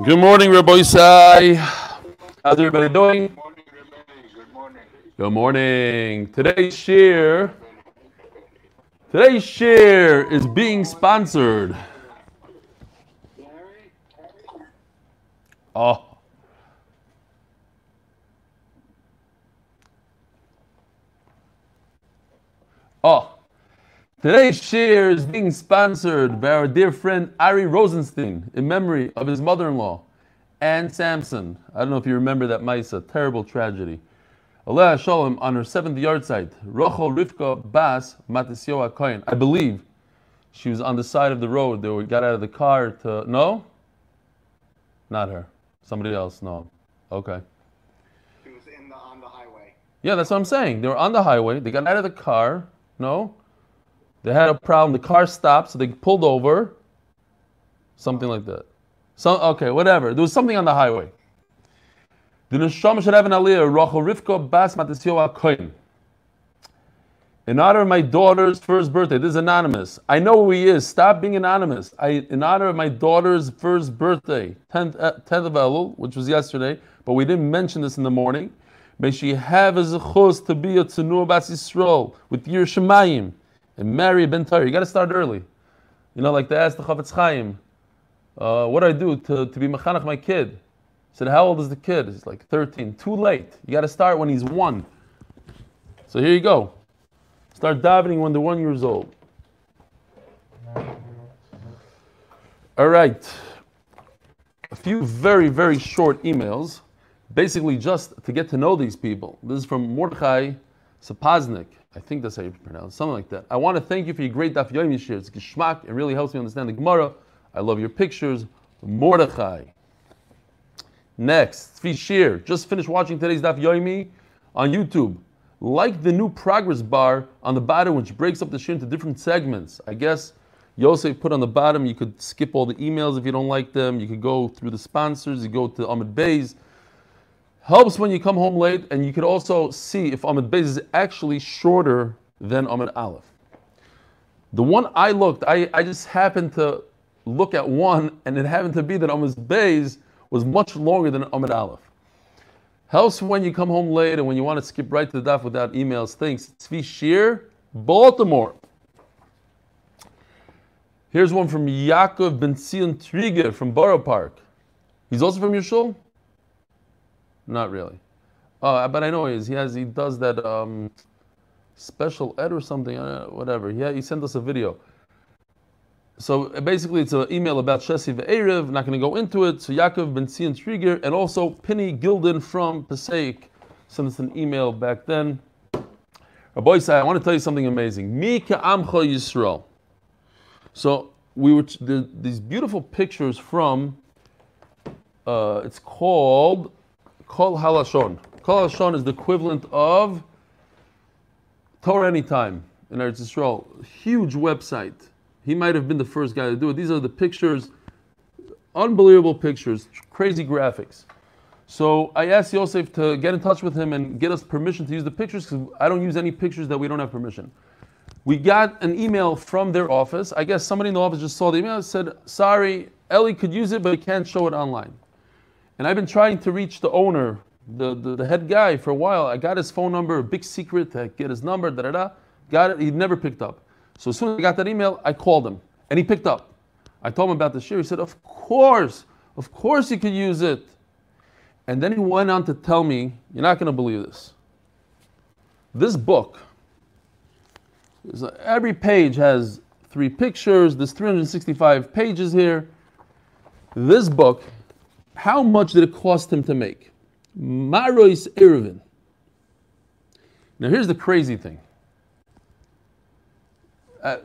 Good morning, Rabbi Isai. How's everybody doing? Good morning, Good morning. Good morning. Today's share. Today's share is being sponsored. Oh. Oh. Today's share is being sponsored by our dear friend Ari Rosenstein in memory of his mother-in-law, Anne Sampson. I don't know if you remember that Maisa, terrible tragedy. Allah Shalom on her seventh yard site, Rochel Rivka Bas Matisio Kohen. I believe she was on the side of the road. They got out of the car to. No? Not her. Somebody else. No. Okay. He was in the on the highway. Yeah, that's what I'm saying. They were on the highway. They got out of the car. No? They had a problem. The car stopped, so they pulled over. Something like that. So, okay, whatever. There was something on the highway. The neshama should have an aliyah. Rachel Rivka Bas. In honor of my daughter's first birthday, this is anonymous. I know who he is. Stop being anonymous. I, in honor of my daughter's first birthday, 10th, uh, 10th of Elul, which was yesterday, but we didn't mention this in the morning. May she have as a zechus to be a tzenua bas Yisrael with your shemayim and marry a ben Torah. You got to start early. You know, like they asked the Chafetz Chaim, uh, what do I do to, to be mechanach my kid? He said, how old is the kid? He's like 13. Too late. You got to start when he's one. So here you go. Start davening when they're one years old. All right. A few very, very short emails, basically just to get to know these people. This is from Mordechai Sapaznik. I think that's how you pronounce something like that. I want to thank you for your great Daf Yomi share. It's geschmack. It really helps me understand the Gemara. I love your pictures. Mordechai. Next, Tzvi Shir. Just finished watching today's Daf Yomi on YouTube. Like the new progress bar on the bottom, which breaks up the shir into different segments. I guess Yosef put on the bottom, you could skip all the emails if you don't like them. You could go through the sponsors, you go to Ahmed Bays. Helps when you come home late, and you could also see if Ahmed Bays is actually shorter than Ahmed Aleph. The one I looked, I, I just happened to look at one, and it happened to be that Ahmed Bays was much longer than Ahmed Aleph. Helps when you come home late and when you want to skip right to the daf without emails. Thanks. Tzvi Shir, Baltimore. Here's one from Yaakov Ben Trigger from Borough Park. He's also from your shul? Not really. Oh, but I know he is. He has. He does that um, special ed or something. Uh, whatever. Yeah, he sent us a video. So uh, basically, it's an email about Shesi Ve'erev. Not going to go into it. So Yaakov Ben Zion Trigger and also Penny Gilden from Passaic sent us an email back then. Rabbi said, I want to tell you something amazing. Mi ka'amcha Yisrael. So we were the, these beautiful pictures from. Uh, it's called Kol Halashon. Kol Halashon is the equivalent of Torah Anytime in Eretz Yisrael. Huge website. He might have been the first guy to do it. These are the pictures, unbelievable pictures, crazy graphics. So I asked Yosef to get in touch with him and get us permission to use the pictures because I don't use any pictures that we don't have permission. We got an email from their office. I guess somebody in the office just saw the email and said, Sorry, Ellie could use it, but he can't show it online. And I've been trying to reach the owner, the, the, the head guy, for a while. I got his phone number, big secret to get his number, da da da. Got it, he never picked up. So as soon as I got that email, I called him, and he picked up. I told him about the share. He said, Of course, of course you could use it. And then he went on to tell me, You're not going to believe this. This book, is- uh, every page has three pictures. There's 365 pages here. This book, how much did it cost him to make? Marois Irvin. Now here's the crazy thing. Uh,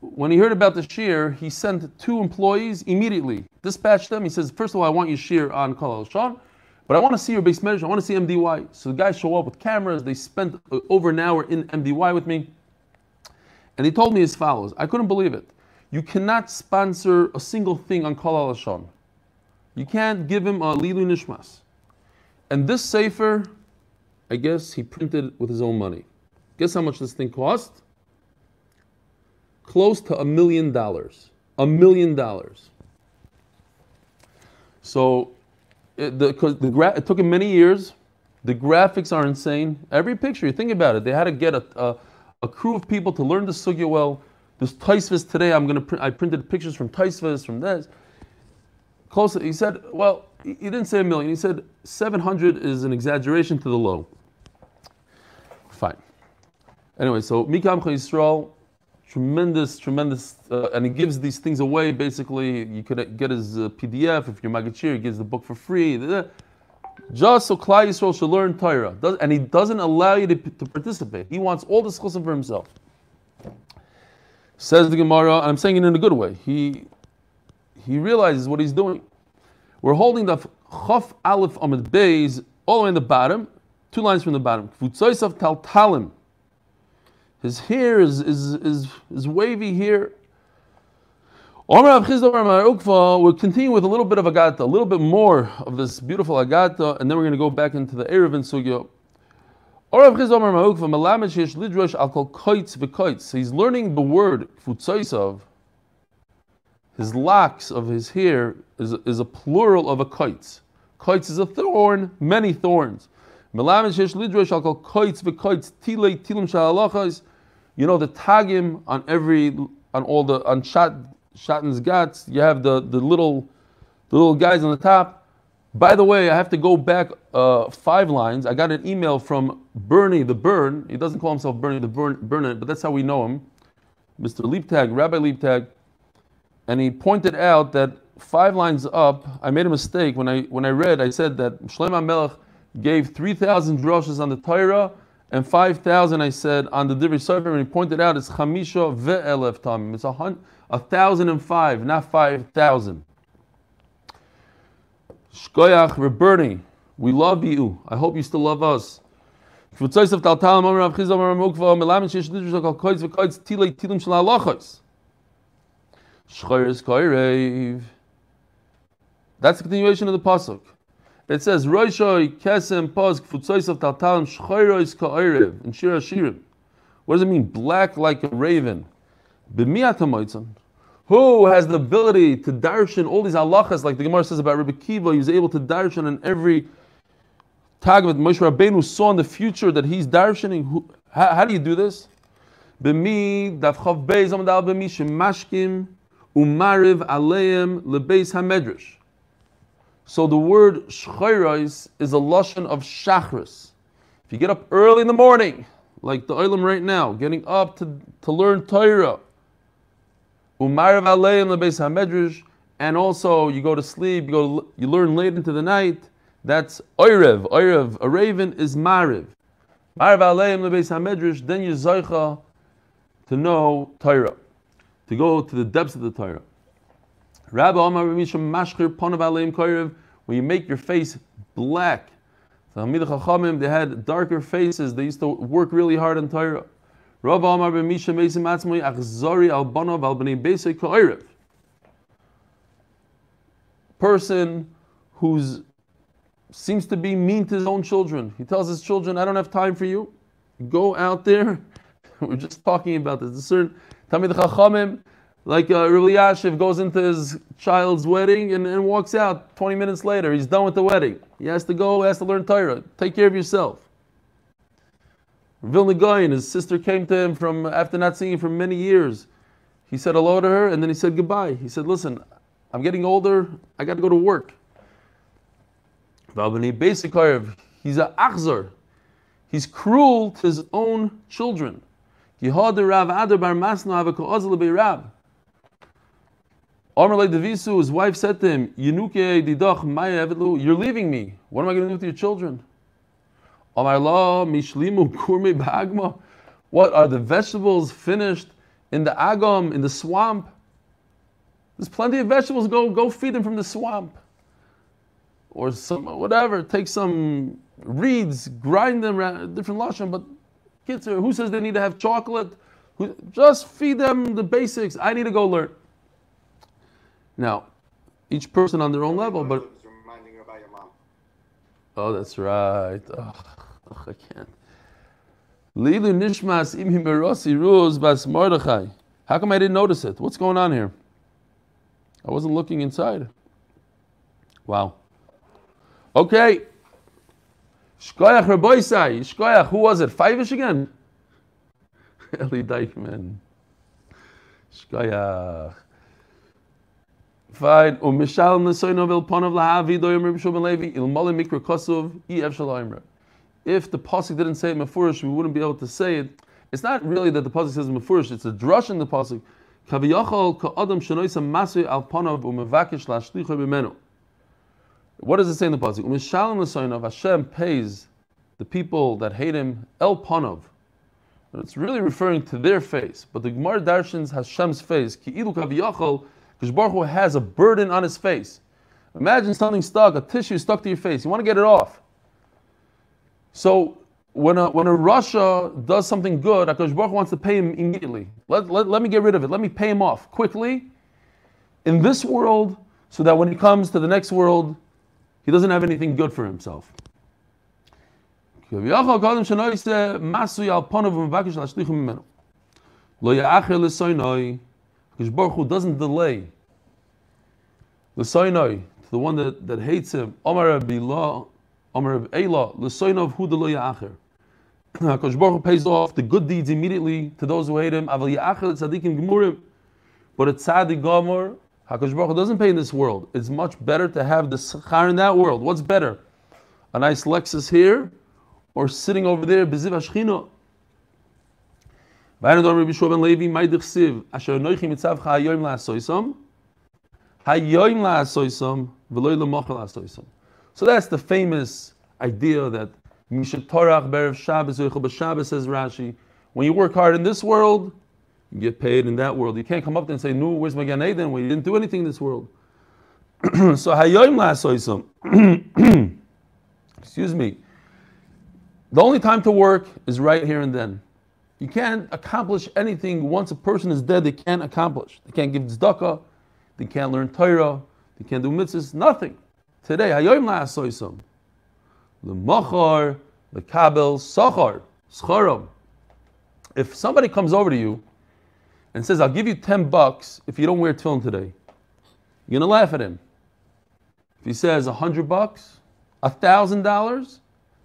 when he heard about the shear, he sent two employees immediately, dispatched them. He says, first of all, I want you shear on Kol Shon, but I want to see your base measure. I want to see MDY. So the guys show up with cameras. They spent uh, over an hour in MDY with me. And he told me as follows. I couldn't believe it. You cannot sponsor a single thing on Kol Shon. You can't give him a Lilu Nishmas. And this Sefer, I guess he printed it with his own money. Guess how much this thing cost? Close to a million dollars. A million dollars. So it, the, the gra- it took him many years. The graphics are insane. Every picture, you think about it, they had to get a, a, a crew of people to learn the sugya well. This Taisvis today, I'm gonna print, I printed pictures from Taisvis, from this. He said, well, he didn't say a million. He said 700 is an exaggeration to the low. Fine. Anyway, so Mikam Yisrael, tremendous, tremendous, uh, and he gives these things away. Basically, you could get his uh, PDF if you're Magachir. He gives the book for free. Just so Klal Yisrael should learn Torah, Does- and he doesn't allow you to, to participate. He wants all the schusim for himself. Says the Gemara, and I'm saying it in a good way. He he realizes what he's doing. We're holding the Chaf Aleph Amid Beis all the way in the bottom, two lines from the bottom. Kvutzoisav Taltalim. His hair is, is, is, is wavy here. Omer Rav Chisda Bar Mar Ukva, we'll continue with a little bit of Agata, a little bit more of this beautiful Agata, and then we're going to go back into the Eruvin Koitz So He's learning the word Kvutzoisav. His locks of his hair is, is a plural of a koitz. Koitz is a thorn, many thorns. You know the tagim on every on all the on shat shatten's gats. You have the the little the little guys on the top. By the way, I have to go back uh, five lines. I got an email from Bernie the Burn. He doesn't call himself Bernie the Burn, Burn but that's how we know him. Mr. Leaptag, Rabbi Leaptag and he pointed out that five lines up, I made a mistake when I when I read. I said that Shlomo Melech gave three thousand droshes on the Torah and five thousand. I said on the Divrei Sefer, and he pointed out it's chamisha ve'elef tamim. It's a hun, a thousand and five, not five thousand. Shkoyach Bernie, we love you. I hope you still love us. Kvutzoysev Taltal Amar Rav Chisda Amar Mukva Melamed Sheish Lidrash Kol Koitz V'Koitz Tilei Tilim Shel Halachos. Shchoyres Koirev. That's the continuation of the pasuk. It says Roishoi Kesem Pos Kfutzois of Taltalim Shchoyres Koirev in Shir Hashirim. What does it mean? Black like a raven. B'miatamoitzon. Who has the ability to darshan all these halachas, like the Gemara says about Rabbi Kiva, he's able to darshan in every tag that Moshe Rabbeinu saw in the future that he's darshaning. Who, how, how do you do this? B'mi daf chav beis b'mi shemashkim umariv aleim lebeis hamedrash. So the word shchayrais is a lashon of shachris. If you get up early in the morning, like the olim right now, getting up to, to learn Torah, umariv aleim lebeis hamedrash, and also you go to sleep, you go to, you learn late into the night. That's oirev. Oirev, a raven is mariv. Mariv aleim lebeis hamedrash. Then you zaycha to know Torah, to go to the depths of the Torah. Rabbi Omar Misham Mashkir Ponav Aleim Koirev, when you make your face black. The Hamid Chachamim, they had darker faces, they used to work really hard on Torah. Rabbi Omar Misham Meisim Atzmoi Achzori Al Al Bnei Koirev. Person who's seems to be mean to his own children. He tells his children, I don't have time for you. Go out there. We're just talking about this. A certain Tamid Chachamim, like uh, Rabbi Yashiv goes into his child's wedding and, and walks out 20 minutes later. He's done with the wedding. He has to go, has to learn Torah. Take care of yourself. Vilna Gaon, his sister came to him from after not seeing him for many years. He said hello to her and then he said goodbye. He said, Listen, I'm getting older, I got to go to work. Basic He's a achzor. He's cruel to his own children. Yehod Rav Adar Bar Masna Avako Rab. Omer like Devisu, his wife said to him, Yenuke Didach Maya Evetlu, you're leaving me. What am I going to do with your children? Omar La Mishlimu Kurme Bagma. What are the vegetables finished in the agam, in the swamp? There's plenty of vegetables. Go, go feed them from the swamp. Or some whatever. Take some reeds, grind them different lashon, but kids, who says they need to have chocolate? Who, just feed them the basics. I need to go learn. Now, each person on their own level, but reminding you about your mom. oh, that's right. Ugh, I can't. Nishmas imhi merosi ruz bas Mordechai. How come I didn't notice it? What's going on here? I wasn't looking inside. Wow. Okay. Shkoyach Rabboisai. Shkoyach, who was it? Five-ish again? Eli Deichman. Shkoyach. Fine. Um, Umishal Nesoino Vilponov Lahavi Doyim Reb Shulman Levi Ilmole Mikra Kosov Ef Shaloimra. If the pasuk didn't say it mafurish, we wouldn't be able to say it. It's not really that the pasuk says mafurish; it's a drush in the pasuk. Kaviyachol ka'adam shenoisa masui al ponov umevakish lashlicha b'menu. What does it say in the pasuk? Umishalim l'soinov Hashem pays the people that hate him el ponov. It's really referring to their face, but the Gemara darshans Hashem's face. Ki'ilu kaviyachol because Baruch has a burden on his face. Imagine something stuck, a tissue stuck to your face. You want to get it off. So when a, when a Russia does something good, Akash Baruch wants to pay him immediately. Let, let, let me get rid of it. Let me pay him off quickly in this world so that when he comes to the next world, he doesn't have anything good for himself. Because Baruch Hu doesn't delay the Sinai to the one that, that hates him. Omar Billah, Omar the Sinai Hu Delo Ya'acher. Hakadosh Baruch Hu pays off the good deeds immediately to those who hate him. But a Tzadik Gomor, Hakadosh Baruch Hu doesn't pay in this world. It's much better to have the Sechar in that world. What's better? A nice Lexus here, or sitting over there, Beziv Ashchino. So that's the famous idea that Mishatorach Berev Shabbos Shabbos says Rashi. When you work hard in this world, get paid in that world. You can't come up there and say, "No, where's my Gan Eden?" When you didn't do anything in this world. so Hayoim La'asoisam. Excuse me. The only time to work is right here and then. You can't accomplish anything once a person is dead. They can't accomplish. They can't give tzedakah. They can't learn Torah. They can't do mitzvahs. Nothing. Today, hayoim la'asoisam. The machar, the kabel, sachar, scharam. If somebody comes over to you and says, "I'll give you ten bucks if you don't wear tefillin today," you're gonna laugh at him. If he says a hundred bucks, a thousand dollars,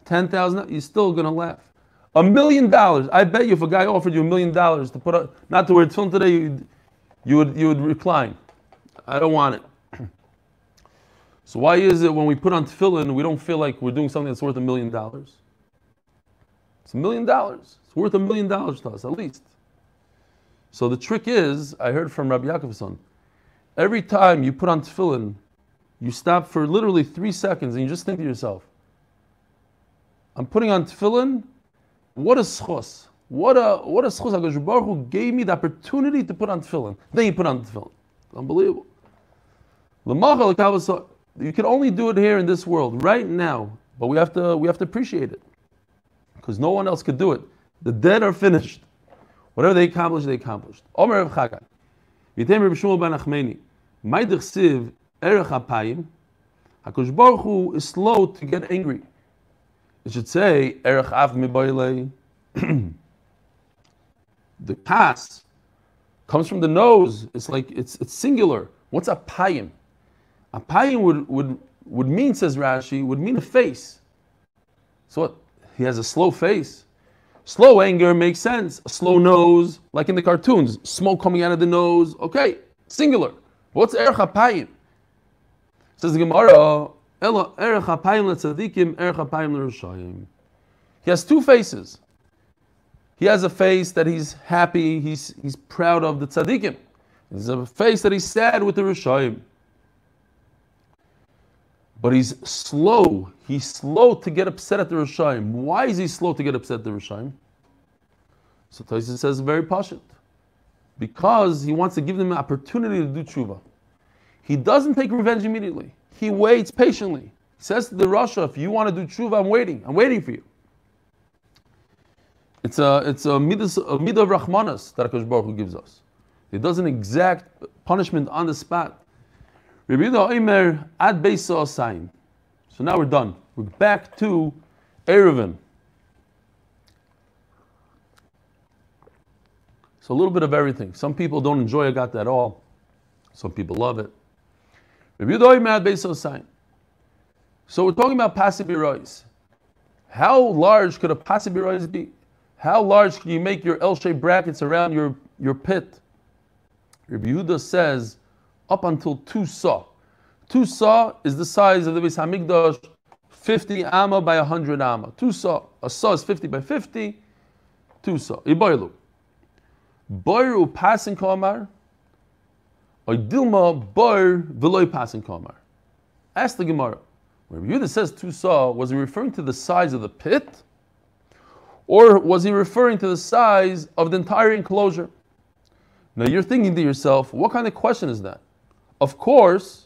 ten thousand, you're still gonna laugh. A million dollars. I bet you if a guy offered you a million dollars to put up, not to wear tefillin today, you, you, would, you would recline. I don't want it. So why is it when we put on tefillin, we don't feel like we're doing something that's worth a million dollars? It's a million dollars. It's worth a million dollars to us, at least. So the trick is, I heard from Rabbi Yaakovson, every time you put on tefillin, you stop for literally three seconds and you just think to yourself, I'm putting on tefillin what a schos. What a what a schos. HaKadosh Baruch Hu gave me the opportunity to put on tefillin. Then you put on tefillin. Unbelievable. You can only do it here in this world, right now. But we have to we have to appreciate it. Because no one else could do it. The dead are finished. Whatever they accomplished, they accomplished. Omer Rav Chagai. Yitem Rav Shmuel ben Achmeni. Maidich Siv Erech HaPayim. HaKadosh Baruch Hu is slow to get angry. It should say erech av miboile. The pas comes from the nose. It's like it's it's singular. What's a payim? A payim would would would mean, says Rashi, would mean a face. So what? He has a slow face. Slow anger makes sense. A slow nose, like in the cartoons, smoke coming out of the nose. Okay, singular. What's erech payim? Says the Gemara, he has two faces. He has a face that he's happy, he's, he's proud of the tzaddikim. He's a face that he's sad with the Rishayim. But he's slow. He's slow to get upset at the Rishayim. Why is he slow to get upset at the Rishayim? So Tyson says very passionate. Because he wants to give them an opportunity to do tshuva. He doesn't take revenge immediately. He waits patiently. He says to the Russia, if you want to do tshuva, I'm waiting. I'm waiting for you. It's a it's a midah, a midah of Rahmanas that Akash Baruch Hu gives us. He does an exact punishment on the spot. Rabbi Omer ad beisa. So now we're done. We're back to Eruvin. So a little bit of everything. Some people don't enjoy Agat at all. Some people love it. So we're talking about pasibirois. How large could a pasibirois be? How large can you make your L-shaped brackets around your, your pit? Rabbi Yehuda says up until two saw. Two saw is the size of the Beis Hamikdash, 50 amma by 100 amma. Two saw. A saw is 50 by 50. Two saw. Iboilu. Boiru passing komar. Or dilma boir veloy passing komar. Ask the Gemara. When Yehuda says two saw, was he referring to the size of the pit? Or was he referring to the size of the entire enclosure? Now you're thinking to yourself, what kind of question is that? Of course,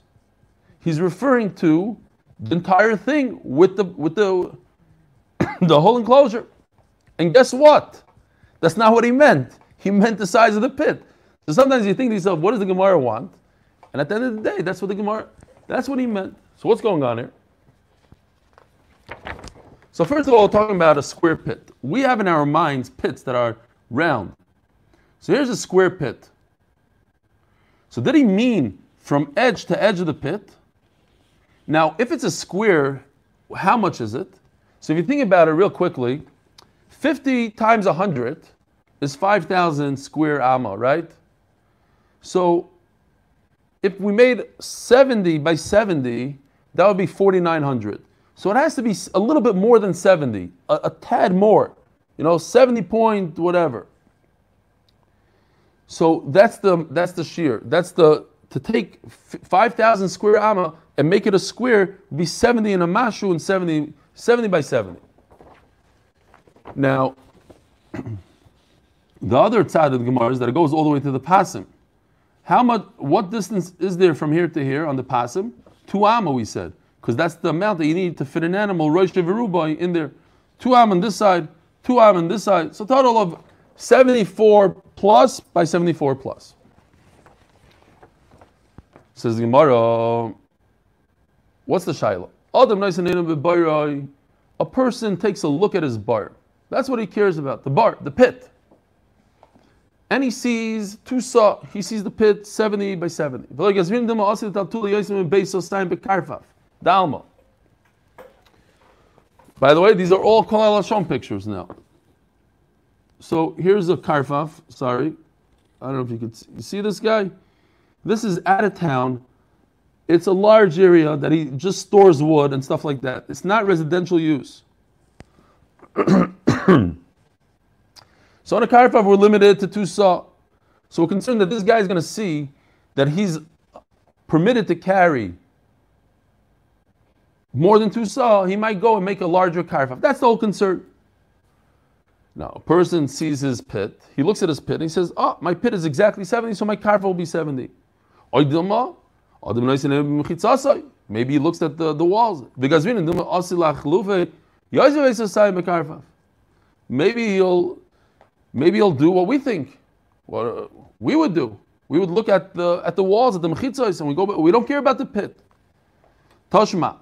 he's referring to the entire thing with the with the the whole enclosure. And guess what? That's not what he meant. He meant the size of the pit. So sometimes you think to yourself, what does the Gemara want? And at the end of the day, that's what the Gemara, that's what he meant. So what's going on here? So first of all, talking about a square pit. We have in our minds pits that are round. So here's a square pit. So did he mean from edge to edge of the pit? Now, if it's a square, how much is it? So if you think about it real quickly, 50 times 100 is 5,000 square amma, right? So if we made 70 by 70, that would be 4,900. So it has to be a little bit more than 70, a, a tad more, you know, 70 point whatever. So that's the that's the shear. That's the to take 5,000 square amma and make it a square would be 70 in a mashu and 70, 70 by 70. Now, the other side of the Gemara is that it goes all the way to the pasim. How much? What distance is there from here to here on the pasim? Two amma, we said, because that's the amount that you need to fit an animal rosh in there. Two amma on this side, two amma on this side. So total of 74 plus by 74 plus. Says the Gemara, what's the shaila? A person takes a look at his bar. That's what he cares about. The bar, the pit. And he sees two saw. He sees the pit 70 by 70. Dalma. By the way, these are all Kol Hashom pictures now. So here's a karfaf. Sorry, I don't know if you could see, you see this guy. This is out of town. It's a large area that he just stores wood and stuff like that. It's not residential use. so on a karfaf, we're limited to two saw. So we're concerned that this guy is going to see that he's permitted to carry more than two saw. He might go and make a larger karfaf. That's the whole concern. Now, a person sees his pit, he looks at his pit and he says, Oh, my pit is exactly 70, so my karfa will be 70. Maybe he looks at the, the walls. Maybe he'll maybe he'll do what we think, what uh, we would do. We would look at the at the walls at the mechitzos and we go. We don't care about the pit. Toshma.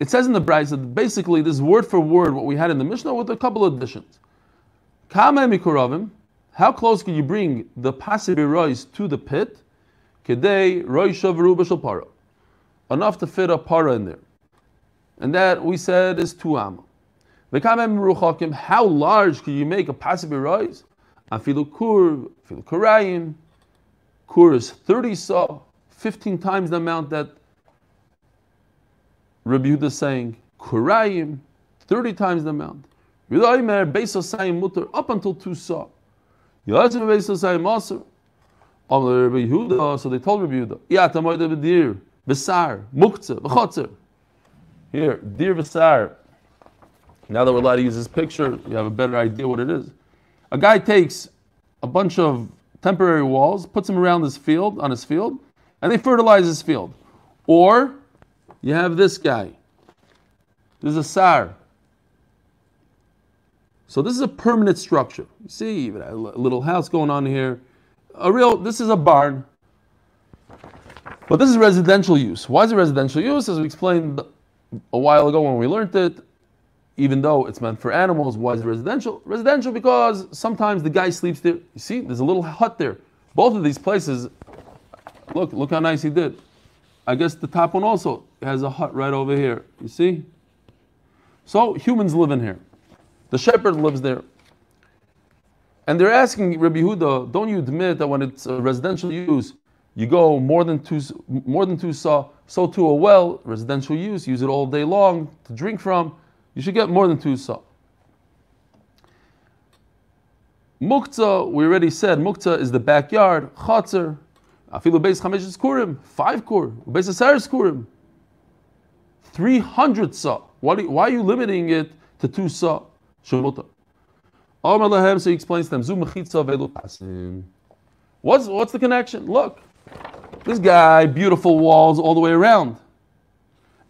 It says in the Bride that basically this word for word what we had in the Mishnah with a couple of additions. How close can you bring the passive rois to the pit? Kedei roishav Enough to fit a para in there. And that we said is two am. How large can you make a passive rois? Afilu kur, afilu kurayim. Kur is 30 saw, 15 times the amount that Rabbi Yehuda is saying. Kurayim, 30 times the amount up until two saw. So they told Rabbi Yehuda, Besar, Muktzah, B'chotzer. Here, deer Besar. Now that we're allowed to use this picture, you have a better idea what it is. A guy takes a bunch of temporary walls, puts them around his field, on his field, and they fertilize his field. Or you have this guy. This is a sar. So this is a permanent structure. You see, a little house going on here. A real, this is a barn. But this is residential use. Why is it residential use? As we explained a while ago when we learned it, even though it's meant for animals, why is it residential? Residential because sometimes the guy sleeps there. You see, there's a little hut there. Both of these places, look, look how nice he did. I guess the top one also has a hut right over here. You see? So humans live in here. The shepherd lives there. And they're asking Rabbi Huda, don't you admit that when it's residential use, you go more than two more than two saw, so to a well, residential use, use it all day long to drink from, you should get more than two saw. Muktzah, we already said, Muktzah is the backyard, Chatzar, Afilu Beis Chamesh Kurim, five kur, Beis Asaris Kurim, 300 saw. Why, why are you limiting it to two saw? Shemutah. Amar Lahem, so he explains to them, Zu Mechitza. What's, what's the connection? Look, this guy, beautiful walls all the way around.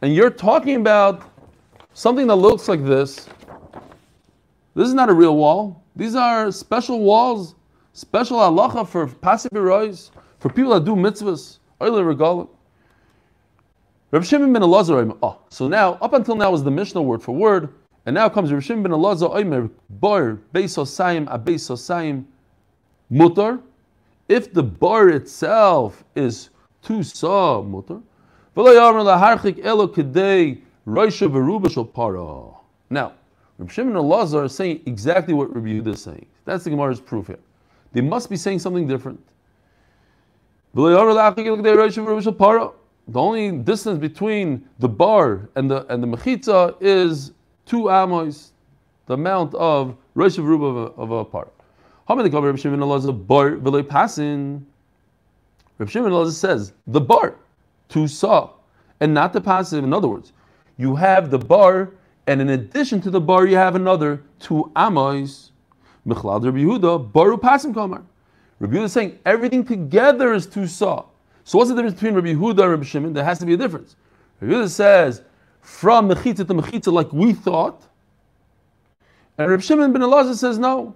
And you're talking about something that looks like this. This is not a real wall. These are special walls, special halacha for passive heroes, for people that do mitzvahs. Rav Shimon ben Elazar. Oh, so now up until now was the Mishnah word for word, and now comes Rav Shimon ben Elazar. Oimer bar beis osayim mutar. If the bar itself is two saw mutar. Now. Rabbi Shimon and Lazar are saying exactly what Rabbi Yehuda is saying. That's the Gemara's proof here. They must be saying something different. The only distance between the bar and the and the mechitza is two amos, the amount of Rosh of Ruba of a, part. How many Shimon and Lazar bar v'loy pasin? Rabbi Shimon and Lazar says the bar, two saw, and not the passive. In other words, you have the bar and in addition to the bar, you have another two amos. Mechlad Rabbi Yehuda, baru pasim kamar. Rabbi Yehuda is saying everything together is two saw. So what's the difference between Rabbi Yehuda and Rabbi Shimon? There has to be a difference. Rabbi Yehuda says from mechitza to mechitza like we thought, and Rabbi Shimon ben Elazar says no,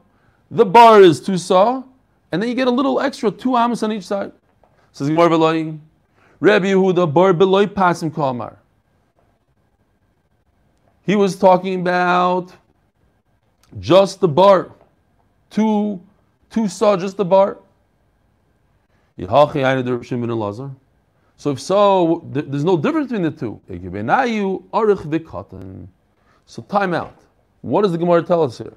the bar is two saw, and then you get a little extra two amos on each side. Says Gemara Rabbi Yehuda bar beloy pasim kamar. He was talking about just the bar. Two, two saw just the bar. So if so, there's no difference between the two. So time out. What does the Gemara tell us here?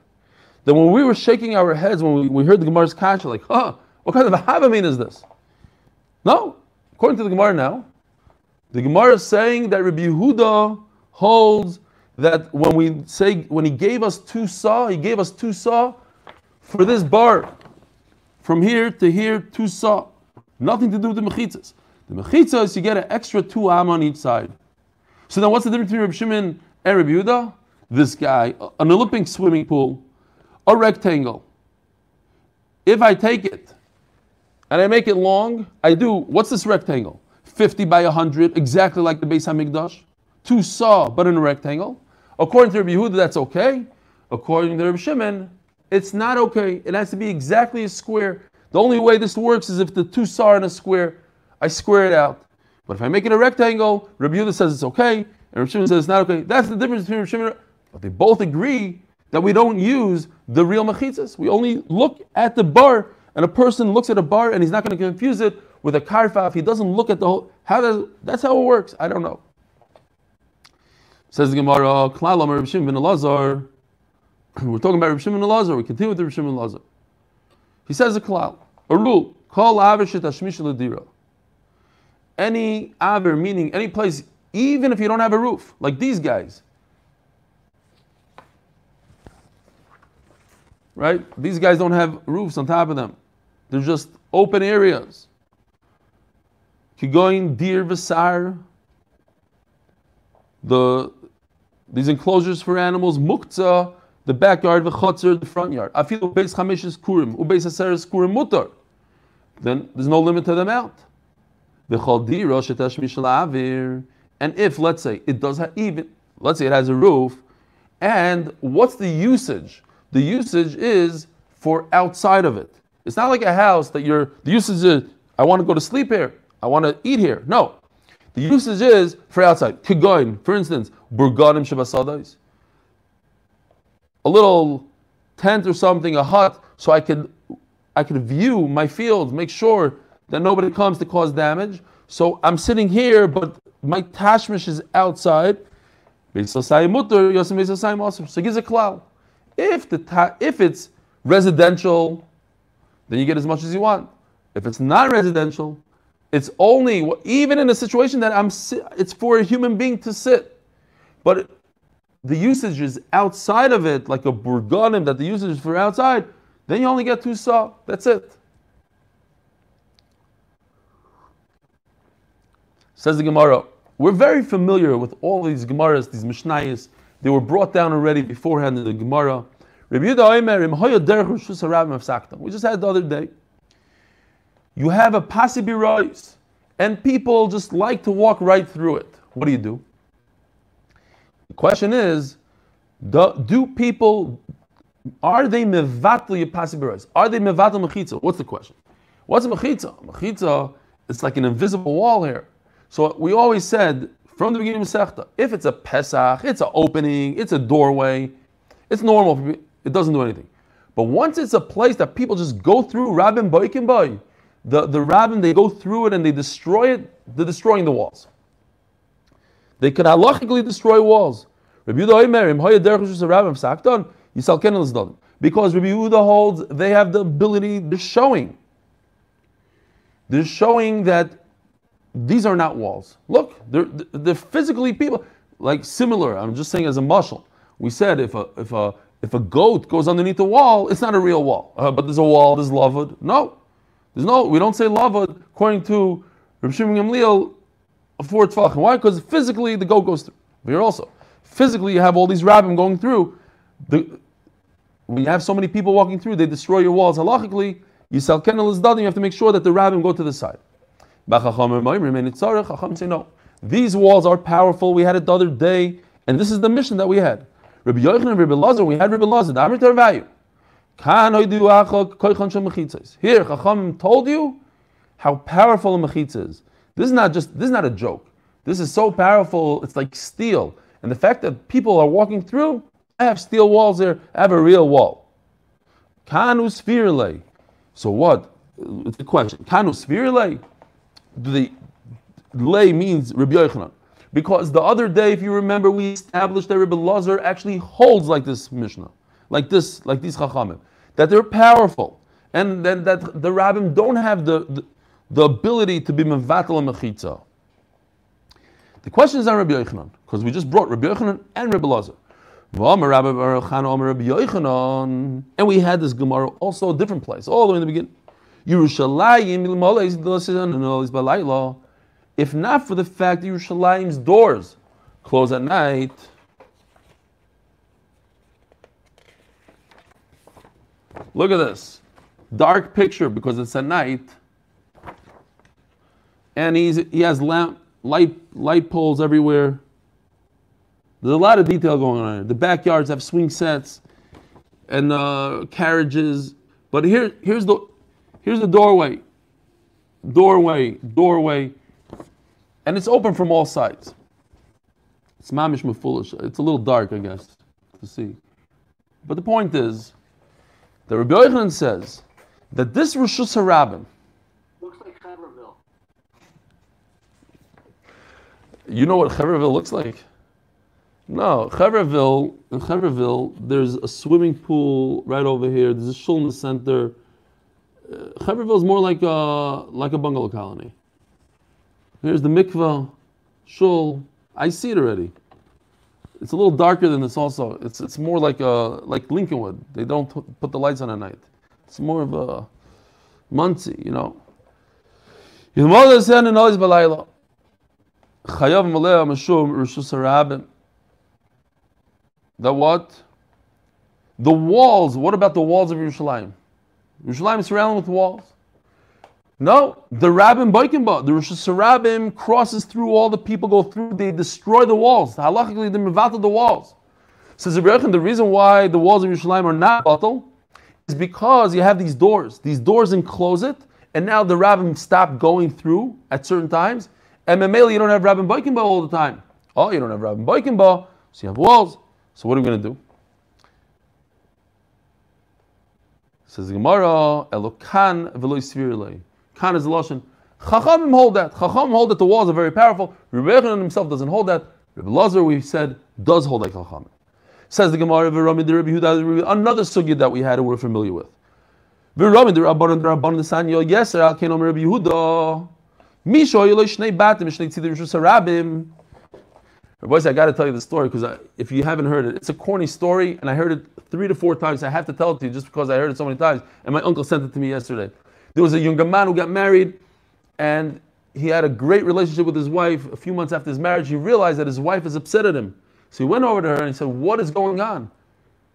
That when we were shaking our heads when we, we heard the Gemara's kasha, like, huh, what kind of a havamin is this? No. According to the Gemara now, the Gemara is saying that Rabbi Yehuda holds that when we say when he gave us two saw, he gave us two saw for this bar. From here to here, two saw. Nothing to do with the mechitzas. The mechitzas, you get an extra two am on each side. So then what's the difference between Reb Shimon and Reb Yehuda? This guy, an Olympic swimming pool, a rectangle. If I take it and I make it long, I do, what's this rectangle? 50 by 100, exactly like the Beis HaMikdash. Two saw, but in a rectangle. According to Rabbi Yehuda, that's okay. According to Rabbi Shimon, it's not okay. It has to be exactly a square. The only way this works is if the two saw in a square, I square it out. But if I make it a rectangle, Rabbi Yehuda says it's okay, and Rabbi Shimon says it's not okay. That's the difference between Rabbi Shimon. But they both agree that we don't use the real mechitzas. We only look at the bar, and a person looks at a bar and he's not going to confuse it with a karfa if he doesn't look at the whole. How does that's how it works? I don't know. Says the Gemara, Klal Amar Shimon ben Elazar. We're talking about Reb Shimon ben Elazar. We continue with Reb Shimon ben Elazar. He says a klal, a rule, call avishit hashmish ladira. Any aver, meaning any place, even if you don't have a roof, like these guys. Right? These guys don't have roofs on top of them. They're just open areas. Kigoin dir v'sar, the these enclosures for animals, muktzah, the backyard, v'chotzer, the front yard. Afilu beis chameshes kurim, ubeis aseres kurim mutar. Then there's no limit to the amount. And if, let's say, it does have even, let's say it has a roof, and what's the usage? The usage is for outside of it. It's not like a house that you're, the usage is, I want to go to sleep here, I want to eat here. No. The usage is for outside. Kigoin, for instance, burganim shabasadais. A little tent or something, a hut, so I could I could view my fields, make sure that nobody comes to cause damage. So I'm sitting here, but my tashmish is outside. So gives a cloud. If the ta- if it's residential, then you get as much as you want. If it's not residential, it's only even in a situation that I'm. Si- it's for a human being to sit, but the usage is outside of it, like a burganim that the usage is for outside. Then you only get two saw. That's it. Says the Gemara. We're very familiar with all these Gemaras, these Mishnayos. They were brought down already beforehand in the Gemara. We just had the other day. You have a pasibirois, and people just like to walk right through it. What do you do? The question is, do, do people are they mevatli pasibirois? Are they mevatli mechitza? What's the question? What's a mechitza? Mechitza, it's like an invisible wall here. So we always said from the beginning of Sechta, if it's a Pesach, it's an opening, it's a doorway, it's normal. It doesn't do anything. But once it's a place that people just go through, Rabbin Boikin Boy, the, the Rabbin, they go through it and they destroy it, they're destroying the walls. They could halachically destroy walls. Rabbi Because Rabbi Yehuda holds they have the ability, they're showing. They're showing that these are not walls. Look, they're, they're physically people, like similar. I'm just saying as a muscle. We said if a, if a, if a goat goes underneath the wall, it's not a real wall. Uh, but there's a wall, there's lavud. No. There's no, we don't say lavud according to Rav Shimon Gamliel for tzvachim. Why? Because physically the goat goes through. But here also, physically you have all these rabbim going through. The, when you have so many people walking through, they destroy your walls. Halachically, you sell kennel is you have to make sure that the rabbim go to the side. Say no. These walls are powerful. We had it the other day, and this is the mission that we had. Rabbi Yochanan and Rabbi Lazar, we had Rabbi Lazar. The Amrit value. Here, Chacham told you how powerful a mechitza is. This is not just this is not a joke. This is so powerful. It's like steel. And the fact that people are walking through, I have steel walls there. I have a real wall. Kanu. So what? It's a question. Kanu spherele the lay means Rabbi Yochanan. Because the other day, if you remember, we established that Rabbi Lazar actually holds like this Mishnah, like this, like these Chachamim, that they're powerful, and then that the Rabbim don't have the, the, the ability to be mevatel mechitza. The question is on Rabbi Yochanan, because we just brought Rabbi Yochanan and Rabbi Lazar. And we had this Gemara also a different place, all the way in the beginning. Yerushalayim if not for the fact that Yerushalayim's doors close at night, look at this dark picture because it's at night, and he's he has lamp light light poles everywhere. There's a lot of detail going on. The backyards have swing sets and uh, carriages, but here here's the Here's the doorway, doorway, doorway, and it's open from all sides. It's mamish foolish. It's a little dark, I guess, to see. But the point is, the Rabbi Yochanan says that this Rishus Harabim looks like Heverville. You know what Heverville looks like? No, Heverville, in Heverville, there's a swimming pool right over here. There's a shul in the center. Uh, Heberville is more like a, like a bungalow colony. Here's the mikvah, shul. I see it already. It's a little darker than this also. It's, it's more like a, like Lincolnwood. They don't put the lights on at night. It's more of a Monsey, you know. The what? The walls. What about the walls of Yerushalayim? Yerushalayim is surrounded with walls. No, the Rabbim Boikenba, the Rosh Hashanah crosses through all the people go through, they destroy the walls. Halachically, they mivata the walls. Says Rebbe the reason why the walls of Yerushalayim are not batal is because you have these doors. These doors enclose it, and now the Rabbim stop going through at certain times. And Memele, you don't have Rabbim Boikenba all the time. Oh, you don't have Rabbim Boikenba, so you have walls. So what are we going to do? Says the Gemara, Elokan v'loy svirlei. Kan is the lashon. Chachamim hold that. Chachamim hold that the walls are very powerful. Yochanan himself doesn't hold that. Rabbi Lazar, we said, does hold like Chachamim. Says the Gemara, another sugya that we had and we're familiar with. Yes, Al Kenom Rabbi Yehuda. Misho Yelo Shnei Batim, Shnei Tzidim Rishus Boys, I got to tell you the story because if you haven't heard it, it's a corny story, and I heard it three to four times. I have to tell it to you just because I heard it so many times. And my uncle sent it to me yesterday. There was a younger man who got married, and he had a great relationship with his wife. A few months after his marriage, he realized that his wife is upset at him. So he went over to her and he said, What is going on?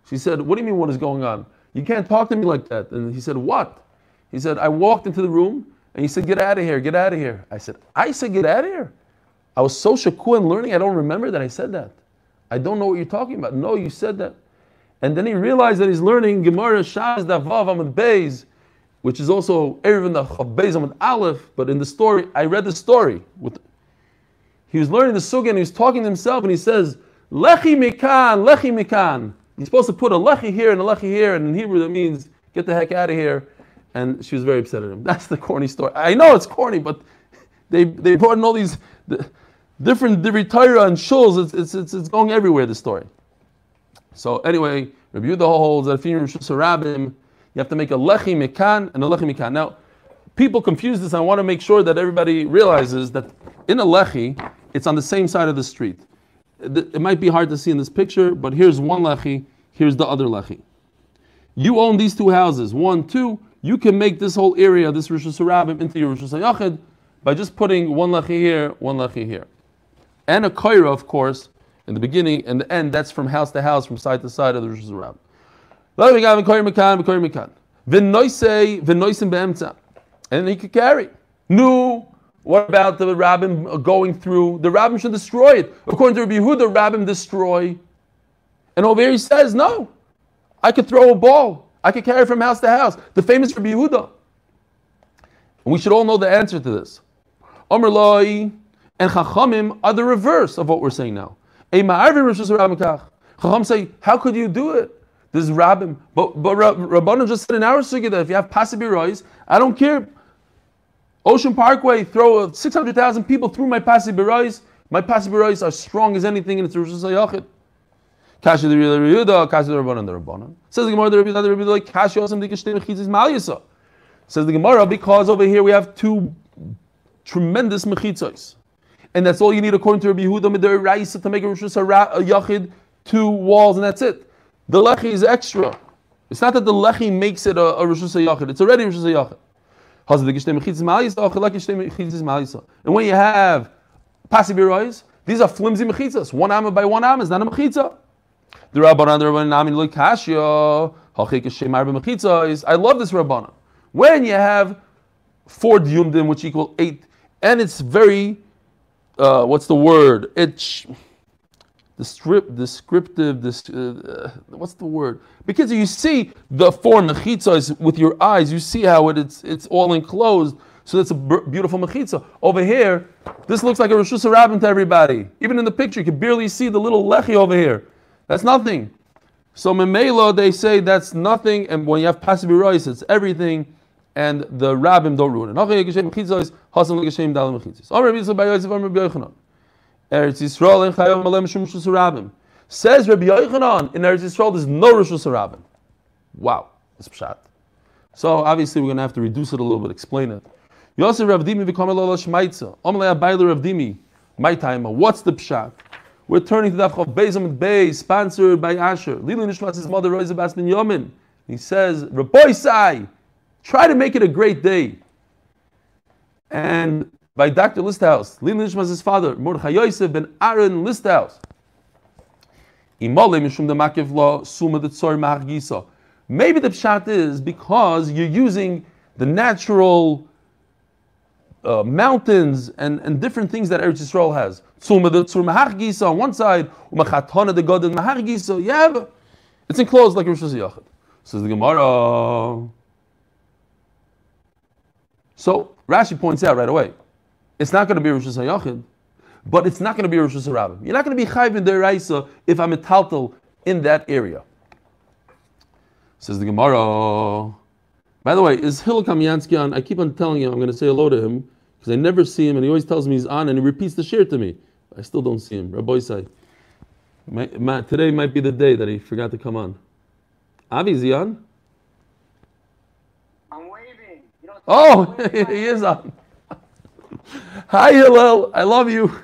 She said, What do you mean, what is going on? You can't talk to me like that. And he said, What? He said, I walked into the room and he said, Get out of here, get out of here. I said, I said, Get out of here. I was so shakur and learning, I don't remember that I said that. I don't know what you're talking about. No, you said that. And then he realized that he's learning Gemara Shaz Davav Amad Beis, which is also Erev the Beis Amad Aleph. But in the story, I read the story. With, he was learning the suga and he was talking to himself and he says, Lechi Mikan, Lechi Mikan. You're supposed to put a Lechi here and a Lechi here, and in Hebrew that means get the heck out of here. And she was very upset at him. That's the corny story. I know it's corny, but they, they brought in all these. The, different different Torah and shuls. It's, it's, it's, going everywhere. The story. So anyway, review the holds that you're Rabbim, you have to make a lechi mikan and a lechi mikan. Now, people confuse this. I want to make sure that everybody realizes that in a lechi, it's on the same side of the street. It might be hard to see in this picture, but here's one lechi, here's the other lechi. You own these two houses, one, two. You can make this whole area, this Rosh Hashanah, into your Rosh Hashanah by just putting one lechi here, one lechi here and a koira, of course, in the beginning and the end. That's from house to house, from side to side of the Rosh Hashanah. And he could carry. No. What about the rabbim going through? The rabbim should destroy it. According to Rabbi Yehuda, the rabbim destroy. And over here he says, no. I could throw a ball. I could carry from house to house. The famous Rabbi Yehuda. And we should all know the answer to this. Amr and Chachamim are the reverse of what we're saying now. Chacham say, how could you do it? This is Rabbim. But, but just said in our sugi that if you have Pasibirois, I don't care. Ocean Parkway, throw 600,000 people through my Pasibirois. My Pasibirois are strong as anything in its Rosh Hashanah. Kasha the Yehuda, Kasha the Rabbanan, the Rabbanan. Says the Gemara, the Rabbi, the Rabbi, like Kasha also the Kishtem Chizis. Says the Gemara, because over here we have two tremendous mechitzos and that's all you need according to Rabbi Yehuda Midar Raisa to make a Rosh a uh, Yachid, two walls, and that's it. The Lechi is extra. It's not that the Lechi makes it a, a Rosh Yachid, it's already Rosh Yachid. And when you have Pasibirois, these are flimsy mechitzas. One amma by one amma is not a mechitza. The Rabbanan, the Rabbanan, Namin look Kashya, I love this Rabbanan. When you have four dyumdim, which equal eight, and it's very uh, what's the word? It's descript, descriptive, this, uh, what's the word? Because you see the four mechitzas with your eyes, you see how it, it's, it's all enclosed. So that's a beautiful mechitza. Over here, this looks like a Rosh Hashanah to everybody. Even in the picture, you can barely see the little lechi over here. That's nothing. So Memelo, they say that's nothing, and when you have passive it's everything and the rabbim don't ruin it. Eretz Yisrael and Chayov Malem Shum Shus Rabbim. Says Rabbi Yochanan in Eretz Yisrael there's no Rishus Rabbim. Wow, it's pshat. So obviously we're going to have to reduce it a little bit, explain it. Yosef Rav Dimi become a Lola Shmaitza. Amalei Abayler Rav Dimi. My time. What's the pshat? We're turning to the Avchav Amid Beis, sponsored by Asher. Lili Nishmas' mother, Rosa Bas Ben Yomin. He says, Rabbi Try to make it a great day. And by Dr. Listhouse, Lin Nishmas' father, Mordechai Yosef ben Aaron Listhouse. Maybe the pshat is because you're using the natural uh, mountains and, and different things that Eretz Yisrael has. on one side, god in Yeah, it's enclosed like Rosh Hashanah. Says the Gemara. So Rashi points out right away, it's not going to be Rosh Hashanah, but it's not going to be Rosh Hashanah. You're not going to be Chayv in Deraisa if I'm a Taltal in that area. Says the Gemara. By the way, is Hillel Kamiansky on? I keep on telling him I'm going to say hello to him because I never see him, and he always tells me he's on, and he repeats the shir to me. I still don't see him. Rabbi say, today might be the day that he forgot to come on. Avi, is he on? I'm waving. You don't Oh, he is on. Hi, Hillel. I love you.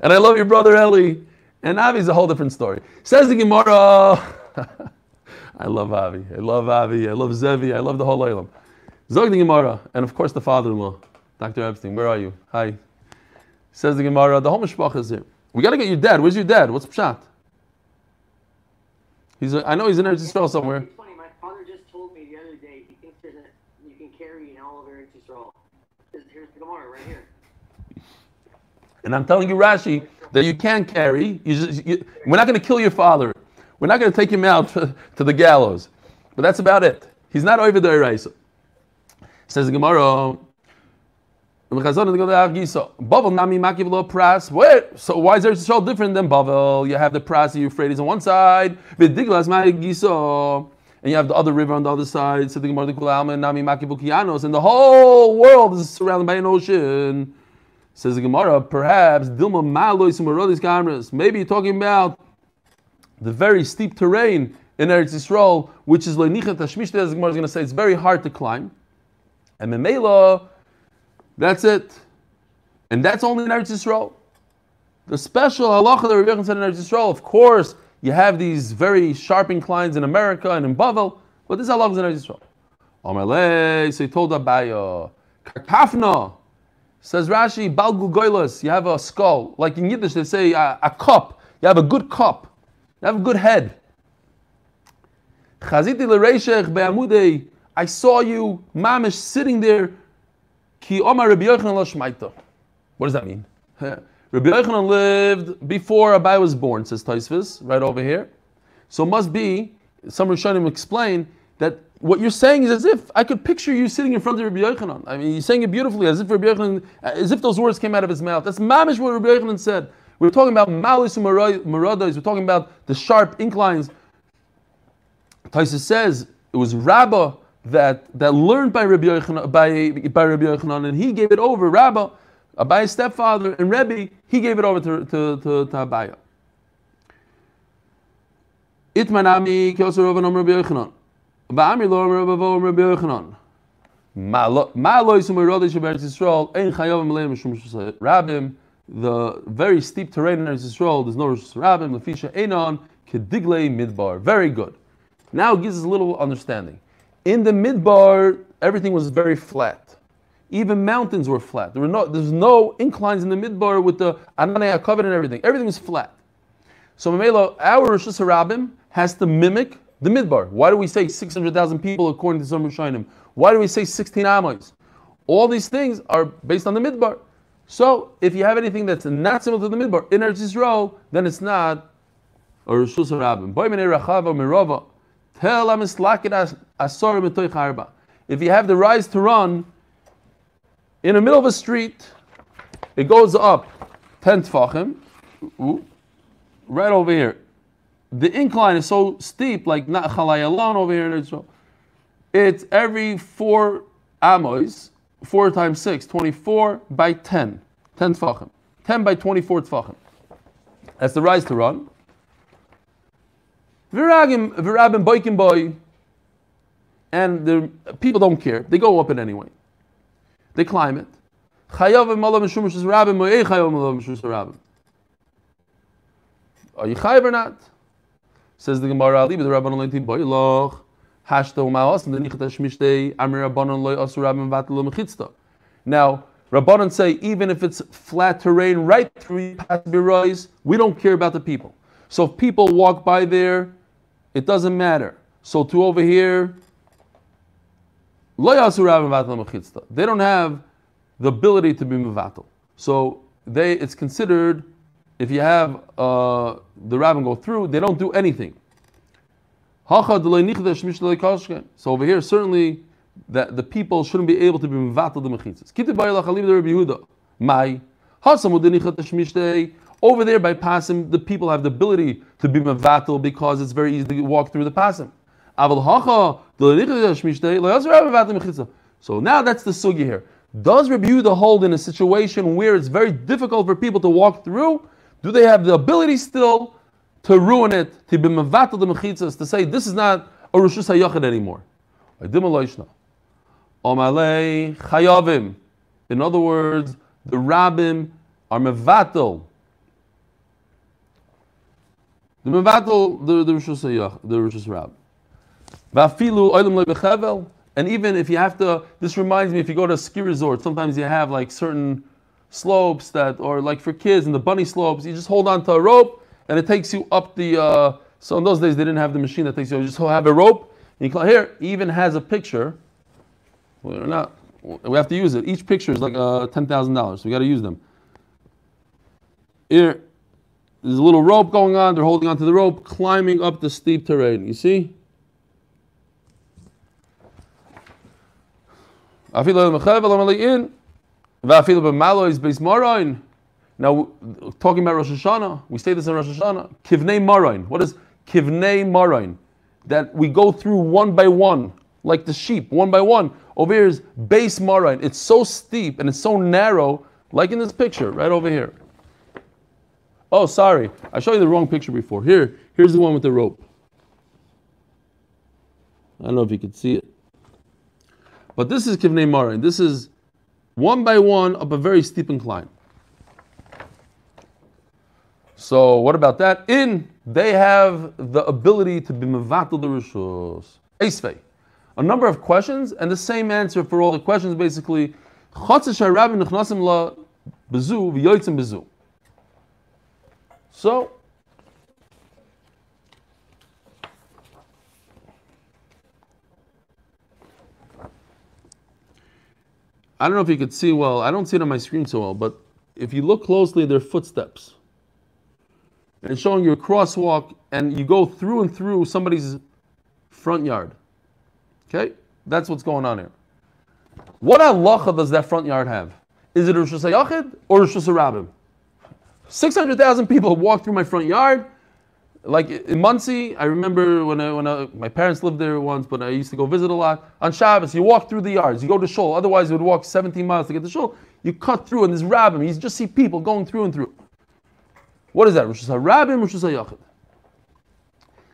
And I love your brother Eli. And Avi's a whole different story. Says the Gemara. I love Avi. I love Avi. I love Zevi. I love the whole Olam. Zog the Gemara. And of course the father-in-law, Dr. Epstein. Where are you? Hi. Says the Gemara. The whole mishpach is here. We got to get your dad. Where's your dad? What's Pshat? He's. I know he's in Eretz Yisrael somewhere. It's funny. My father just told me the other day he thinks there's a, you can carry an all over Eretz Yisrael. Here's, here's the Gemara right here. And I'm telling you, Rashi, that you can carry. You just, you, we're not going to kill your father. We're not going to take him out to, to the gallows. But that's about it. He's not over the Eraisa. Says the Gemara. Bavel nami makiv lo pras. So why is Eretz Yisrael different than Bavel? You have the pras, the Euphrates on one side, and you have the other river on the other side. So the Gemara nami makiv and the whole world is surrounded by an ocean. Says the Gemara, perhaps Dilma Malois Marodis Kamras. Maybe you're talking about the very steep terrain in Eretz Yisrael, which is Loinichat Tashmishte, as the Gemara is going to say, it's very hard to climb. And Memela, that's it. And that's only in Eretz Yisrael. The special halacha that Rabbi Yochanan said in Eretz Yisrael, of course, you have these very sharp inclines in America and in Bavel, but this halacha is in Eretz Yisrael. Amalei, so he told Abaya, Karkafna, Says Rashi, Balgu Goilas, you have a skull. Like in Yiddish, they say a, a, cup. You have a good cup. You have a good head. Chaziti l'reishech be'amudei. I saw you, mamish, sitting there. Ki omar Rabbi Yochanan. What does that mean? Rabbi Yochanan lived before Abai was born, says Taisvis, right over here. So must be, some Rishonim explain, that what you're saying is as if I could picture you sitting in front of Rabbi Yochanan. I mean, you're saying it beautifully, as if Rabbi Yochanan, uh, as if those words came out of his mouth. That's mamish what Rabbi Yochanan said. We're talking about malis and. We're talking about the sharp inclines. Taisa says it was Rabbah that, that learned by Rabbi Yochanan, by, by Rabbi Yochanan, and he gave it over. Rabbah, Abaya's stepfather, and Rebbe, he gave it over to, to, to, to Abaya. Itmanami Yochanan. The very steep terrain in Eretz Yisrael, there's no Rabbim, Lefisha Einon, Kedigle Midbar. Very good. Now it gives us a little understanding. In the Midbar, everything was very flat. Even mountains were flat. There were no, there's no inclines in the Midbar with the Ananei covered and everything. Everything was flat. So Mamela, our Rosh Hashanah has to mimic the Midbar. Why do we say 600,000 people according to some Rishonim? Why do we say 16 Amos? All these things are based on the Midbar. So if you have anything that's not similar to the Midbar in Eretz Yisrael, then it's not a Rishus Harabim. If you have the rise to run in the middle of a street, it goes up 10 tfachim, right over here the incline is so steep, like not Chalayalan over here in Israel. It's every four amos, four times six, 24 by 10, 10 tfachim. 10 by 24 tfachim. That's the rise to run. Virabim boikim boy, and the people don't care. They go up it anyway. They climb it. Are you chayav or not? Says the Gemara, Ali, the Rabban Olinti Boiloch, Hashto Maos, and the Nichata Shmishtei, Amir Rabbanon Loy Osu Rabbin Vatalo Mechitzta. Now, Rabbanon say, even if it's flat terrain right through Pasbirois, we don't care about the people. So if people walk by there, it doesn't matter. So to over here, Loy Osu Rabbin Vatalo Mechitzta. They don't have the ability to be Mevatel. So they, it's considered if you have uh, the rabbin go through, they don't do anything. So over here, certainly that the people shouldn't be able to be mevatel the mechitzas. Over there by pasim, the people have the ability to be mevatel because it's very easy to walk through the pasim. So now that's the sugi here. Does Rabbi Yehuda hold in a situation where it's very difficult for people to walk through? Do they have the ability still to ruin it, to be mevatel the mechitzas, to say this is not a Rosh Hashanah anymore? Chayavim. In other words, the rabbim are mevatel. The mevatel, the the Rosh the Rosh lebechevel. And even if you have to, this reminds me, if you go to a ski resort, sometimes you have like certain slopes that, or like for kids in the bunny slopes, you just hold on to a rope and it takes you up the. Uh, so in those days they didn't have the machine that takes you. You just have a rope. And you here even has a picture. We're not. We have to use it. Each picture is like uh, ten thousand dollars. So we got to use them. Here, there's a little rope going on. They're holding onto the rope, climbing up the steep terrain. You see? Now, talking about Rosh Hashanah, we say this in Rosh Hashanah. Kivnei Marain. What is Kivnei Marain? That we go through one by one, like the sheep, one by one. Over here is base Marain. It's so steep and it's so narrow, like in this picture, right over here. Oh, sorry. I showed you the wrong picture before. Here, here's the one with the rope. I don't know if you can see it. But this is Kivnei Marin. This is one by one up a very steep incline. So what about that? In they have the ability to be mevatel the rishus. Esvei. A number of questions and the same answer for all the questions basically. So I don't know if you could see well. I don't see it on my screen so well, but if you look closely, they're footsteps. And showing you a crosswalk, and you go through and through somebody's front yard. Okay? That's what's going on here. What halacha does that front yard have? Is it Rosh Hashanah or Rosh Hashanah 600,000 people walk through my front yard like in Monsey, I remember when I, when I, my parents lived there once, but I used to go visit a lot. On Shabbos, you walk through the yards, you go to shul. Otherwise, you would walk 17 miles to get to shul. You cut through, and there's rabbim. You just see people going through and through. What is that? Rosh Hashanah Rosh Hashanah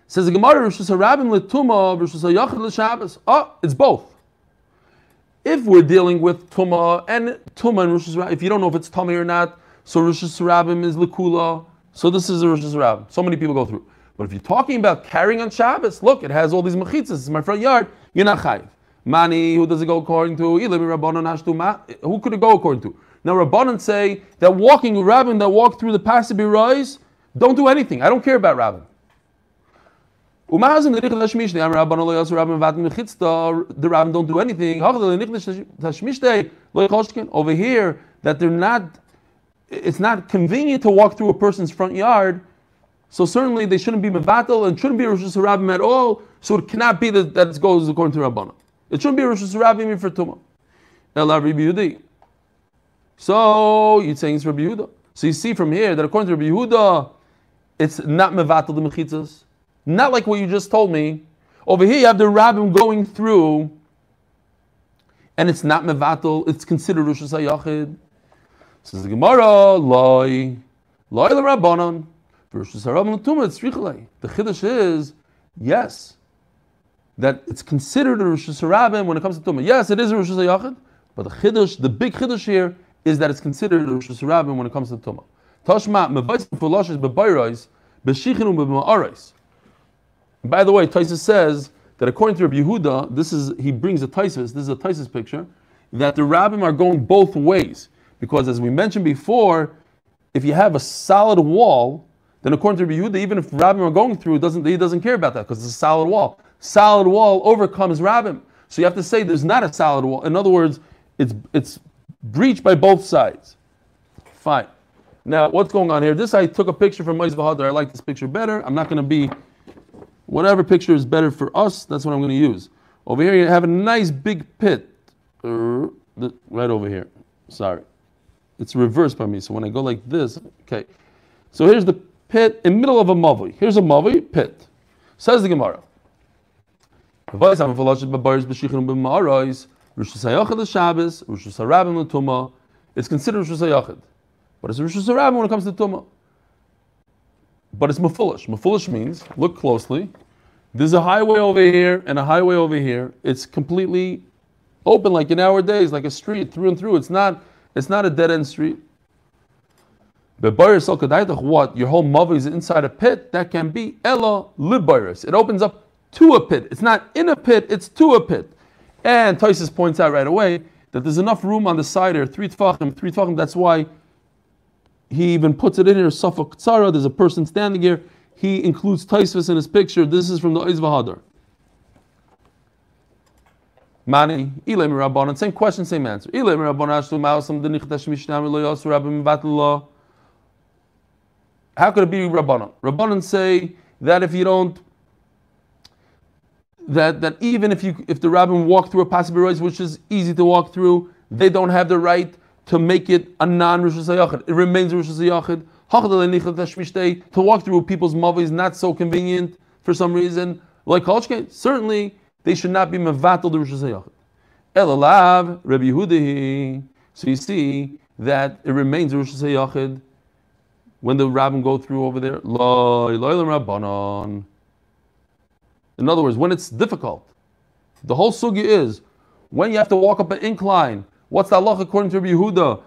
Says the Gemara, Rosh Hashanah letuma, Rosh Hashanah l'Shabbos. Oh, it's both. If we're dealing with tuma and tuma and Rosh if you don't know if it's tummy or not, so Rosh Hashanah is lekula. So this is a Rosh Hashanah. So many people go through. But if you're talking about carrying on Shabbos, look, it has all these mechitzas. It's my front yard. You're not chayiv. Mani, who does it go according to? Who could it go according to? Now Rabbanan say that walking rabbin that walk through the passive rise, don't do anything. I don't care about rabbin. The rabbin don't do anything. Over here, that they're not it's not convenient to walk through a person's front yard, so certainly they shouldn't be mevatel and shouldn't be Rosh Hashanah at all. So it cannot be that, that goes according to Rabbana. It shouldn't be Rosh Hashanah for Tumah. Ela Rabbi Yehuda. So you're saying it's Rabbi Yehuda. So you see from here that according to Rabbi Yehuda, it's not mevatel the mechitzas. Not like what you just told me. Over here you have the rabbim going through, and it's not mevatel. It's considered Rosh Hashanah. Says the Gemara, loy, loy l'rabbanon, versus harabban l'tumah, it's richalei. The chiddush is, yes, that it's considered a Rosh Hashanah when it comes to tumah. Yes, it is a Rosh Hashanah, but the chiddush, the big chiddush here, is that it's considered a Rosh Hashanah when it comes to tumah. Tashma, mevayis fulashes bebayrais, beshichinu b'ma'arais. By the way, Taisus says that according to Rabbi Yehuda, this is he brings a Taisus. This is a Taisus picture that the rabbim are going both ways. Because as we mentioned before, if you have a solid wall, then according to Rabbi Yehuda, even if rabbim are going through, doesn't, he doesn't care about that because it's a solid wall. Solid wall overcomes rabbim. So you have to say there's not a solid wall. In other words, it's, it's breached by both sides. Fine. Now, what's going on here? This I took a picture from Moise Vahadar. I like this picture better. I'm not going to be, whatever picture is better for us, that's what I'm going to use. Over here, you have a nice big pit. Uh, right over here. Sorry it's reversed by me. So when I go like this, okay. So here's the pit in middle of a mavi. Here's a mavi pit. Says the Gemara. It's considered Rosh Hashanah, but it's Rosh Hashanah when it comes to Tumah. But it's Mafulish. Mafulish means, look closely, there's a highway over here and a highway over here. It's completely open like in our days, like a street through and through. It's not, it's not a dead end street. But what? Your whole mother is inside a pit? That can be Ella Libayris. It opens up to a pit. It's not in a pit, it's to a pit. And Toises points out right away that there's enough room on the side here, three tfachim, three tfachim. That's why he even puts it in here, Safak Tzara. There's a person standing here. He includes Taisvis in his picture. This is from the Oiz Vahadar. Mani, Ilay Rabbanon, same question, same answer. Ilay Rabbanon, Batallah. How could it be Rabbanon? Rabbanon say that if you don't that, that even if you if the rabbin walk through a possibility which is easy to walk through, they don't have the right to make it a non Hashanah. It remains Rosh Hashanah. To walk through people's mother is not so convenient for some reason. Like Kolchke, certainly they should not be mevatel the Rosh Hashanah. Elalav Rabbi Yehuda. So you see that it remains Rosh Hashanah when the rabbin go through over there. In other words, when it's difficult, the whole sugi is when you have to walk up an incline. What's the Allah according to Rabbi Yehuda?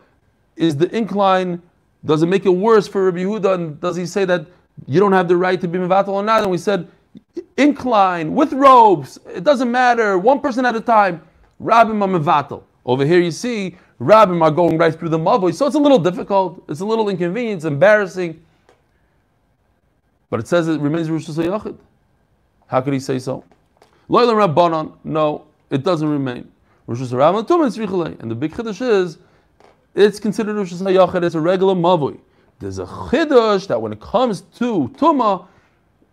Is the incline does it make it worse for Rabbi Yehuda? And does he say that you don't have the right to be mevatel or not? And we said incline with robes. It doesn't matter. One person at a time. Rabbim mevatel. Over here you see Rabbim are going right through the mavoi. So it's a little difficult. It's a little inconvenient. It's embarrassing. But it says it remains Rosh Hashanah. How could he say so? Loyal Rabbanon, no, it doesn't remain. Rosh Hashanah and the big chiddush is it's considered Rosh Hashanah it's a regular mavui. There's a chiddush that when it comes to tuma,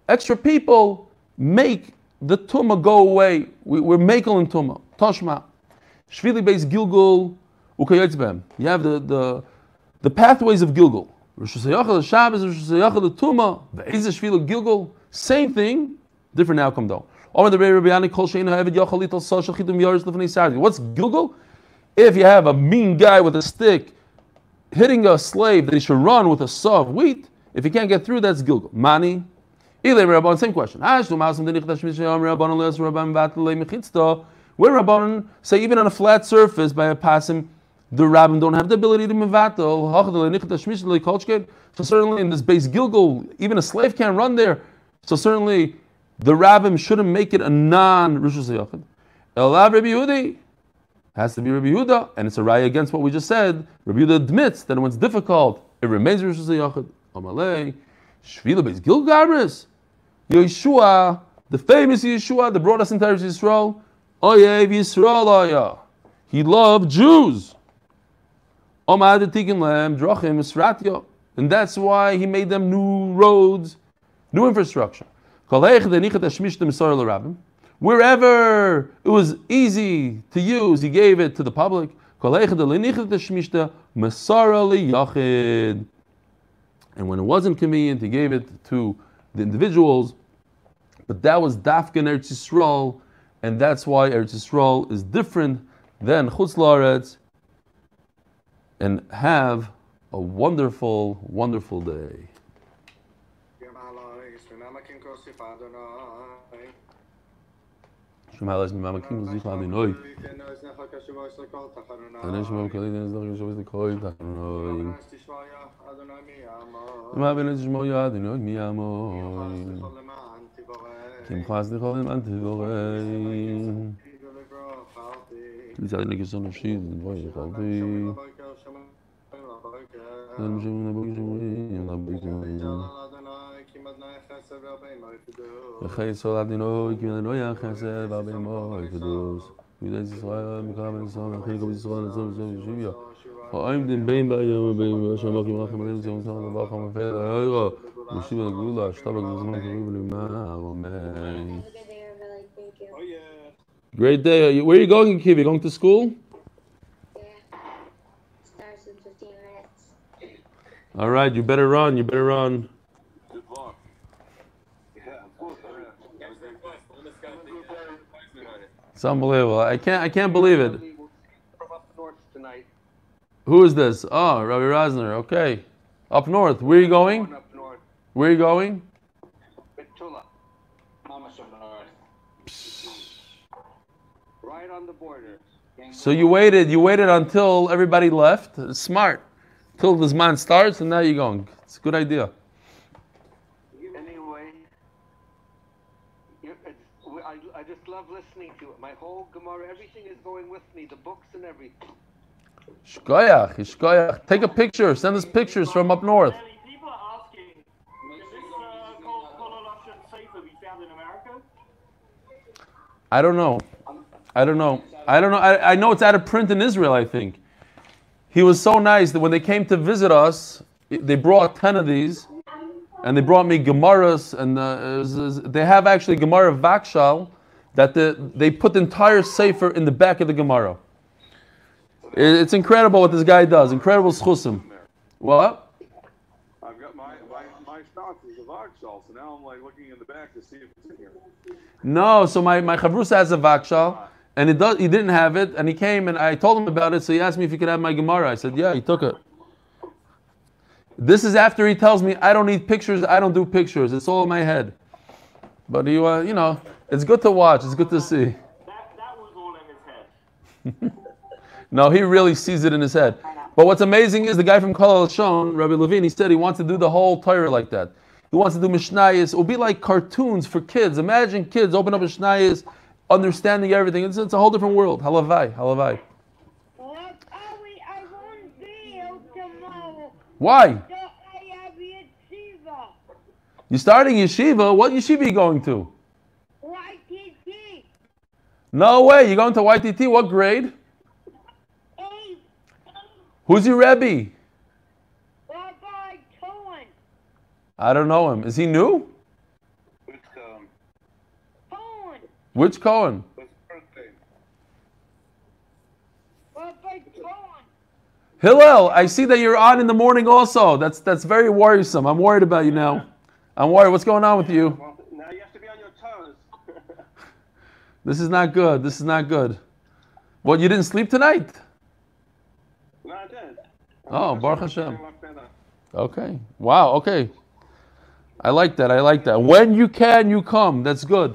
extra people make the tuma go away. We, we're making tuma. Toshma. Shvili based Gilgul ukayotzbem. You have the, the, the pathways of Gilgul. Rosh Hashanah Shabbos, Rosh Hashanah the Be'ez Shvili Gilgul. Same thing, Different outcome though. What's Gilgul? If you have a mean guy with a stick hitting a slave that he should run with a saw of wheat, if he can't get through, that's Gilgul. Mani. Same question. Where Rabbanon say even on a flat surface by a passing, the rabbin don't have the ability to mevatel. So certainly in this base Gilgul, even a slave can't run there. So certainly the rabbim shouldn't make it a non Rishus Yachid. Elav Rabbi Yehudi has to be Rabbi Yehuda, and it's a raya against what we just said. Rabbi Yehuda admits that when it's difficult, it remains Rishus Yachid. Amalei, Shvila Beis Gilgaris, Yeshua, the famous Yeshua that brought us into Israel. Oyev Yisrael Oya. He loved Jews. And that's why he made them new roads, new infrastructure. Wherever it was easy to use, he gave it to the public. And when it wasn't convenient, he gave it to the individuals. But that was Dafkin Eretz Yisrael, and that's why Eretz Yisrael is different than Chutz Laaretz. And have a wonderful, wonderful day. شما علاش ما נוי מי אמו קים חאס די חולם אנט בורג די זאג ניק זון שי בוי קאלבי dann schon eine Buche in der Buche וכי סול אדינוי, כי אדינוי החסד והרבה מוי קדוש. וידי ישראל, מקרא בן ישראל, וכי כל ישראל, נצור ושוב ישוביה. האם דין בין ביום ובין בשם מקים רחם עליהם ציון צהר דבר חם Mushi with a goulash. Stop it. Great day. Where are you going, Kivi? Going to school? Yeah. Starts in 15 minutes. All right. You better run. You better run. It's unbelievable. I can't. I can't believe it. Who is this? Ah, oh, Rabbi Rosner. Okay, up north. Where are you going? Going up north. Where are you going? Metula. Mama's from the. Right on the border. So you waited, you waited until everybody left. It's smart. Till this man starts and now you're going. It's a good idea. Anyway, you- it's- we- I, I just love listening to it. My whole Gemara, everything is going with me, the books and everything. Shkoyach, shkoyach. Take a picture. Send us pictures from up north. Danny, people are asking, is this uh, Kol Kol Lashon Sefer be found in America? I don't know. I don't know. I don't know. I, I know it's out of print in Israel, I think. He was so nice that when they came to visit us, they brought 10 of these, and they brought me Gemaras, and uh, they have actually Gemara Vakshal, that the, they put the entire Sefer in the back of the Gemara. It- It's incredible what this guy does. Incredible schusim. What? I've got my my my stock is a Vakshal, so now I'm like looking in the back to see if it's in here. No, so my, my chavrusa has a vakshal, and it does, he didn't have it, and he came and I told him about it, so he asked me if he could have my Gemara. I said, yeah, he took it. This is after he tells me I don't need pictures, I don't do pictures, it's all in my head. But he, uh, you know, it's good to watch, it's good to see. That, that was all in his head. No, he really sees it in his head. But what's amazing is the guy from Kol Shon, Rabbi Levine, he said he wants to do the whole Torah like that. He wants to do Mishnayos. It will be like cartoons for kids. Imagine kids open up Mishnayos, understanding everything. It's, it's a whole different world. Halavai, halavai. Look, Ari, I won't be out tomorrow. Why? So I have yeshiva. You starting yeshiva? What yeshiva are you going to? YTT. No way. You're going to YTT? What grade? Eight. Who's your Rebbe? Rabbi Cohen. I don't know him. Is he new? Which, um, Cohen. Which Cohen? what's the birthday? Cohen. Hillel, I see that you're on in the morning also. That's that's very worrisome. I'm worried about you now. I'm worried. What's going on with you? Well, now you have to be on your toes. This is not good. This is not good. What, you didn't sleep tonight? no, I did. Oh, Baruch Hashem. Locked that up. Okay. Wow, okay. I like that. I like that. When you can, you come. That's good.